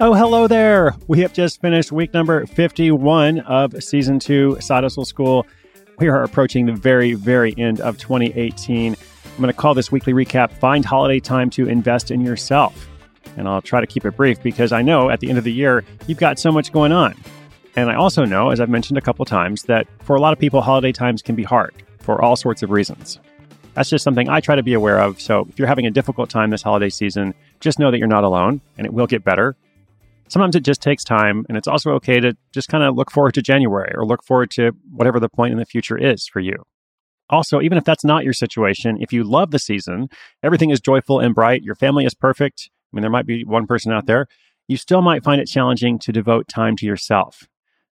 Oh, hello there. We have just finished week number 51 of season two Side Hustle School. We are approaching the very, very end of 2018. I'm going to call this weekly recap Find Holiday Time to Invest in Yourself. And I'll try to keep it brief because I know at the end of the year, you've got so much going on. And I also know, as I've mentioned a couple times, that for a lot of people, holiday times can be hard for all sorts of reasons. That's just something I try to be aware of. So if you're having a difficult time this holiday season, just know that you're not alone and it will get better sometimes it just takes time. And it's also okay to just kind of look forward to January or look forward to whatever the point in the future is for you. Also, even if that's not your situation, if you love the season, everything is joyful and bright, your family is perfect. I mean, there might be one person out there, you still might find it challenging to devote time to yourself.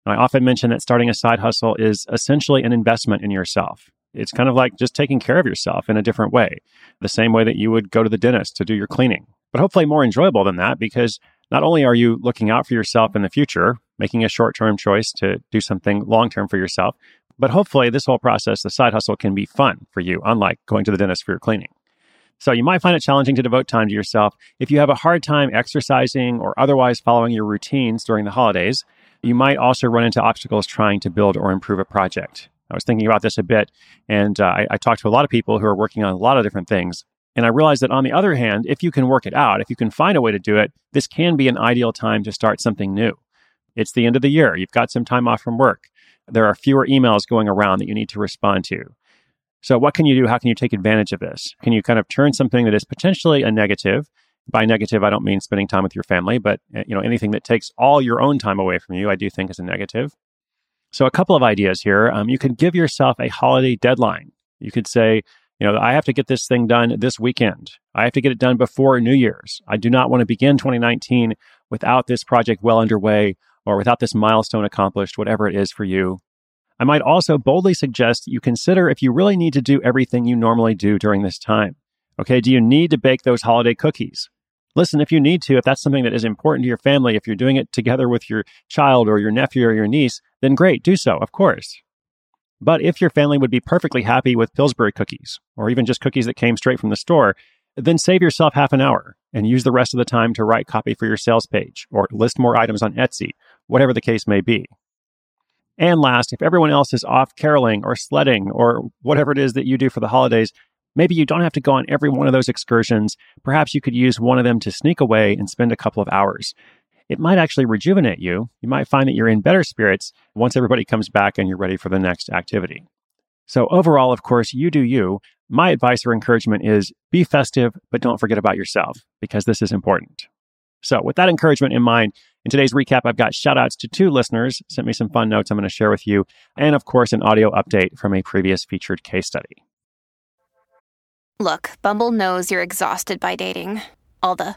Now, I often mention that starting a side hustle is essentially an investment in yourself. It's kind of like just taking care of yourself in a different way, the same way that you would go to the dentist to do your cleaning, but hopefully more enjoyable than that because not only are you looking out for yourself in the future, making a short term choice to do something long term for yourself, but hopefully this whole process, the side hustle, can be fun for you, unlike going to the dentist for your cleaning. So you might find it challenging to devote time to yourself. If you have a hard time exercising or otherwise following your routines during the holidays, you might also run into obstacles trying to build or improve a project. I was thinking about this a bit, and uh, I, I talked to a lot of people who are working on a lot of different things. And I realized that on the other hand, if you can work it out, if you can find a way to do it, this can be an ideal time to start something new. It's the end of the year. You've got some time off from work. There are fewer emails going around that you need to respond to. So what can you do? How can you take advantage of this? Can you kind of turn something that is potentially a negative? By negative, I don't mean spending time with your family, but eh, you know anything that takes all your own time away from you, I do think is a negative. So a couple of ideas here. Um, you could give yourself a holiday deadline. You could say, you know, I have to get this thing done this weekend. I have to get it done before New Year's. I do not want to begin 2019 without this project well underway or without this milestone accomplished, whatever it is for you. I might also boldly suggest you consider if you really need to do everything you normally do during this time. Okay, do you need to bake those holiday cookies? Listen, if you need to, if that's something that is important to your family, if you're doing it together with your child or your nephew or your niece, then great, do so, of course. But if your family would be perfectly happy with Pillsbury cookies, or even just cookies that came straight from the store, then save yourself half an hour and use the rest of the time to write copy for your sales page or list more items on Etsy, whatever the case may be. And last, if everyone else is off caroling or sledding or whatever it is that you do for the holidays, maybe you don't have to go on every one of those excursions. Perhaps you could use one of them to sneak away and spend a couple of hours it might actually rejuvenate you. You might find that you're in better spirits once everybody comes back and you're ready for the next activity. So, overall, of course, you do you. My advice or encouragement is be festive, but don't forget about yourself because this is important. So, with that encouragement in mind, in today's recap, I've got shout outs to two listeners, sent me some fun notes I'm going to share with you, and of course, an audio update from a previous featured case study. Look, Bumble knows you're exhausted by dating. All the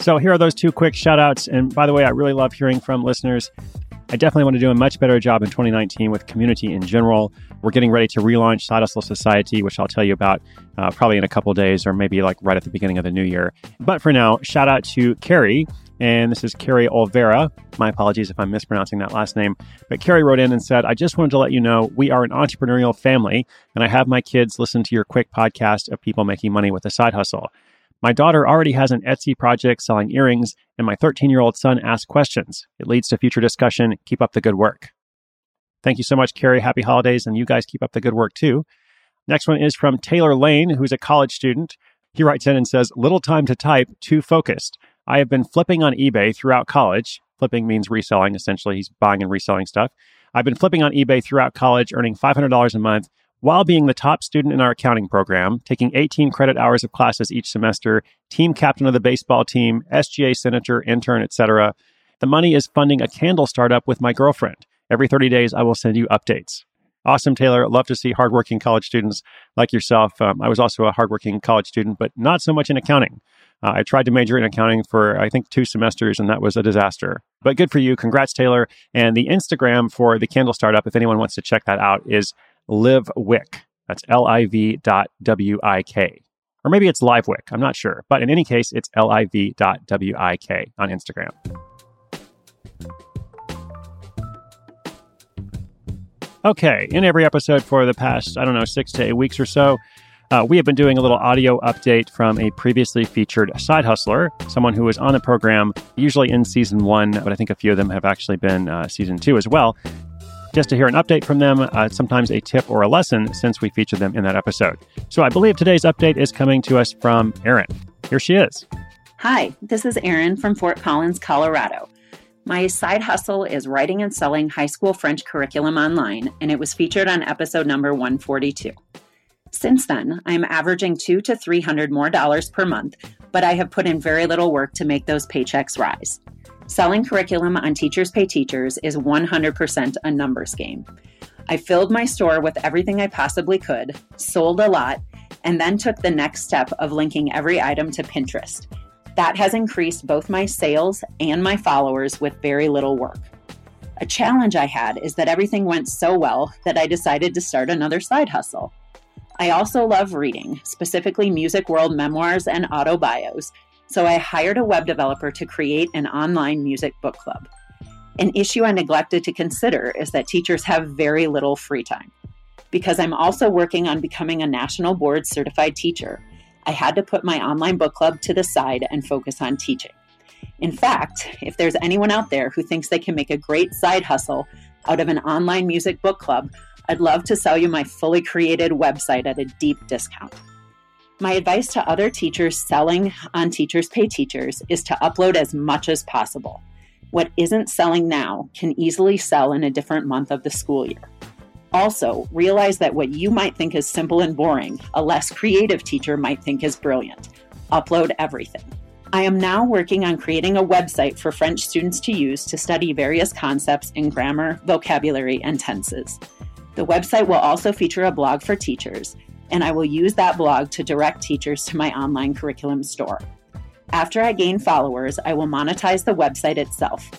So here are those two quick shout outs. And by the way, I really love hearing from listeners. I definitely want to do a much better job in 2019 with community in general. We're getting ready to relaunch Side Hustle Society, which I'll tell you about uh, probably in a couple days or maybe like right at the beginning of the new year. But for now, shout out to Carrie. And this is Carrie Olvera. My apologies if I'm mispronouncing that last name. But Carrie wrote in and said, I just wanted to let you know we are an entrepreneurial family, and I have my kids listen to your quick podcast of people making money with a side hustle. My daughter already has an Etsy project selling earrings, and my 13 year old son asks questions. It leads to future discussion. Keep up the good work. Thank you so much, Carrie. Happy holidays, and you guys keep up the good work too. Next one is from Taylor Lane, who's a college student. He writes in and says, Little time to type, too focused. I have been flipping on eBay throughout college. Flipping means reselling, essentially. He's buying and reselling stuff. I've been flipping on eBay throughout college, earning $500 a month while being the top student in our accounting program, taking 18 credit hours of classes each semester, team captain of the baseball team, SGA senator, intern, etc. The money is funding a candle startup with my girlfriend. Every 30 days, I will send you updates. Awesome, Taylor. Love to see hardworking college students like yourself. Um, I was also a hardworking college student, but not so much in accounting. Uh, I tried to major in accounting for, I think, two semesters, and that was a disaster. But good for you. Congrats, Taylor. And the Instagram for the candle startup, if anyone wants to check that out, is Live Wick. That's L I V dot W I K. Or maybe it's Live Wick. I'm not sure. But in any case, it's L I V dot W I K on Instagram. Okay, in every episode for the past, I don't know, six to eight weeks or so, uh, we have been doing a little audio update from a previously featured side hustler, someone who was on the program, usually in season one, but I think a few of them have actually been uh, season two as well just to hear an update from them, uh, sometimes a tip or a lesson since we featured them in that episode. So I believe today's update is coming to us from Erin. Here she is. Hi, this is Erin from Fort Collins, Colorado. My side hustle is writing and selling high school French curriculum online, and it was featured on episode number 142. Since then, I'm averaging two to three hundred more dollars per month, but I have put in very little work to make those paychecks rise. Selling curriculum on Teachers Pay Teachers is 100% a numbers game. I filled my store with everything I possibly could, sold a lot, and then took the next step of linking every item to Pinterest. That has increased both my sales and my followers with very little work. A challenge I had is that everything went so well that I decided to start another side hustle. I also love reading, specifically music world memoirs and autobios, so I hired a web developer to create an online music book club. An issue I neglected to consider is that teachers have very little free time. Because I'm also working on becoming a national board certified teacher, I had to put my online book club to the side and focus on teaching. In fact, if there's anyone out there who thinks they can make a great side hustle out of an online music book club, I'd love to sell you my fully created website at a deep discount. My advice to other teachers selling on Teachers Pay Teachers is to upload as much as possible. What isn't selling now can easily sell in a different month of the school year. Also, realize that what you might think is simple and boring, a less creative teacher might think is brilliant. Upload everything. I am now working on creating a website for French students to use to study various concepts in grammar, vocabulary, and tenses. The website will also feature a blog for teachers and I will use that blog to direct teachers to my online curriculum store. After I gain followers, I will monetize the website itself.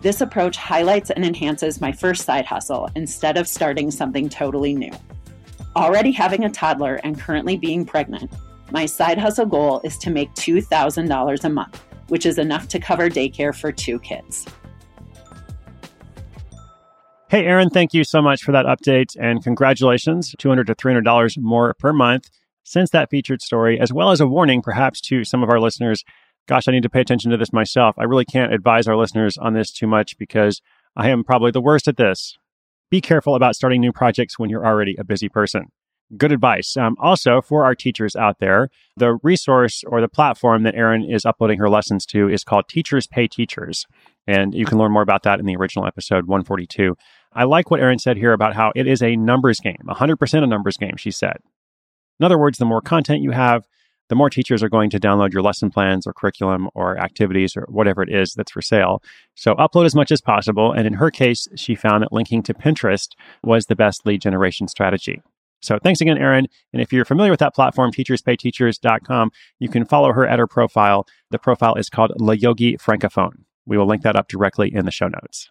This approach highlights and enhances my first side hustle instead of starting something totally new. Already having a toddler and currently being pregnant, my side hustle goal is to make $2,000 a month, which is enough to cover daycare for two kids. Hey, Erin, thank you so much for that update and congratulations. 200 to $300 more per month since that featured story, as well as a warning perhaps to some of our listeners. Gosh, I need to pay attention to this myself. I really can't advise our listeners on this too much because I am probably the worst at this. Be careful about starting new projects when you're already a busy person. Good advice. Um, also, for our teachers out there, the resource or the platform that Erin is uploading her lessons to is called Teachers Pay Teachers. And you can learn more about that in the original episode 142. I like what Erin said here about how it is a numbers game, 100% a numbers game, she said. In other words, the more content you have, the more teachers are going to download your lesson plans or curriculum or activities or whatever it is that's for sale. So upload as much as possible. And in her case, she found that linking to Pinterest was the best lead generation strategy. So thanks again, Erin. And if you're familiar with that platform, teacherspayteachers.com, you can follow her at her profile. The profile is called La Yogi Francophone. We will link that up directly in the show notes.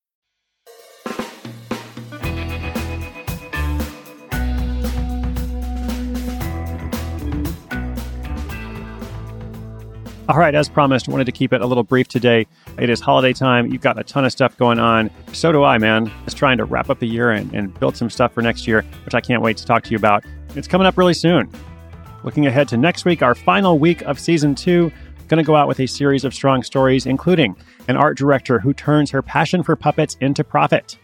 All right, as promised, wanted to keep it a little brief today. It is holiday time. You've got a ton of stuff going on. So do I, man. Just trying to wrap up the year and, and build some stuff for next year, which I can't wait to talk to you about. It's coming up really soon. Looking ahead to next week, our final week of season two, going to go out with a series of strong stories, including an art director who turns her passion for puppets into profit.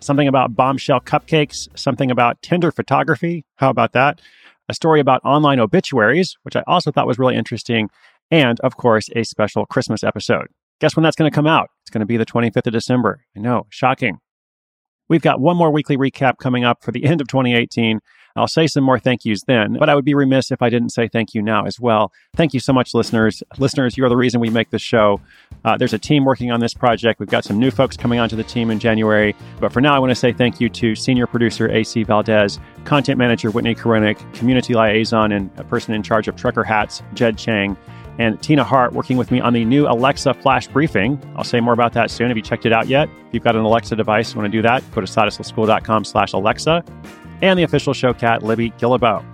Something about bombshell cupcakes, something about Tinder photography. How about that? A story about online obituaries, which I also thought was really interesting, and of course, a special Christmas episode. Guess when that's going to come out? It's going to be the 25th of December. I know, shocking. We've got one more weekly recap coming up for the end of 2018. I'll say some more thank yous then, but I would be remiss if I didn't say thank you now as well. Thank you so much, listeners. Listeners, you're the reason we make this show. Uh, there's a team working on this project. We've got some new folks coming onto the team in January. But for now, I want to say thank you to senior producer AC Valdez, content manager Whitney Koronick, community liaison and a person in charge of trucker hats, Jed Chang and Tina Hart working with me on the new Alexa flash briefing. I'll say more about that soon. Have you checked it out yet? If you've got an Alexa device, you want to do that, go to sidehustleschool.com slash Alexa. And the official show cat, Libby Guillebeau.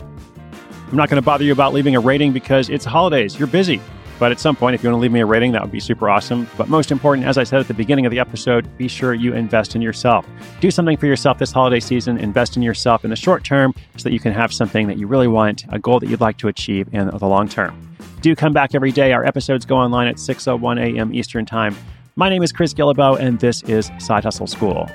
I'm not going to bother you about leaving a rating because it's holidays. You're busy. But at some point, if you want to leave me a rating, that would be super awesome. But most important, as I said at the beginning of the episode, be sure you invest in yourself. Do something for yourself this holiday season. Invest in yourself in the short term so that you can have something that you really want, a goal that you'd like to achieve in the long term. Do come back every day. Our episodes go online at 6.01 a.m. Eastern Time. My name is Chris Guillebeau, and this is Side Hustle School.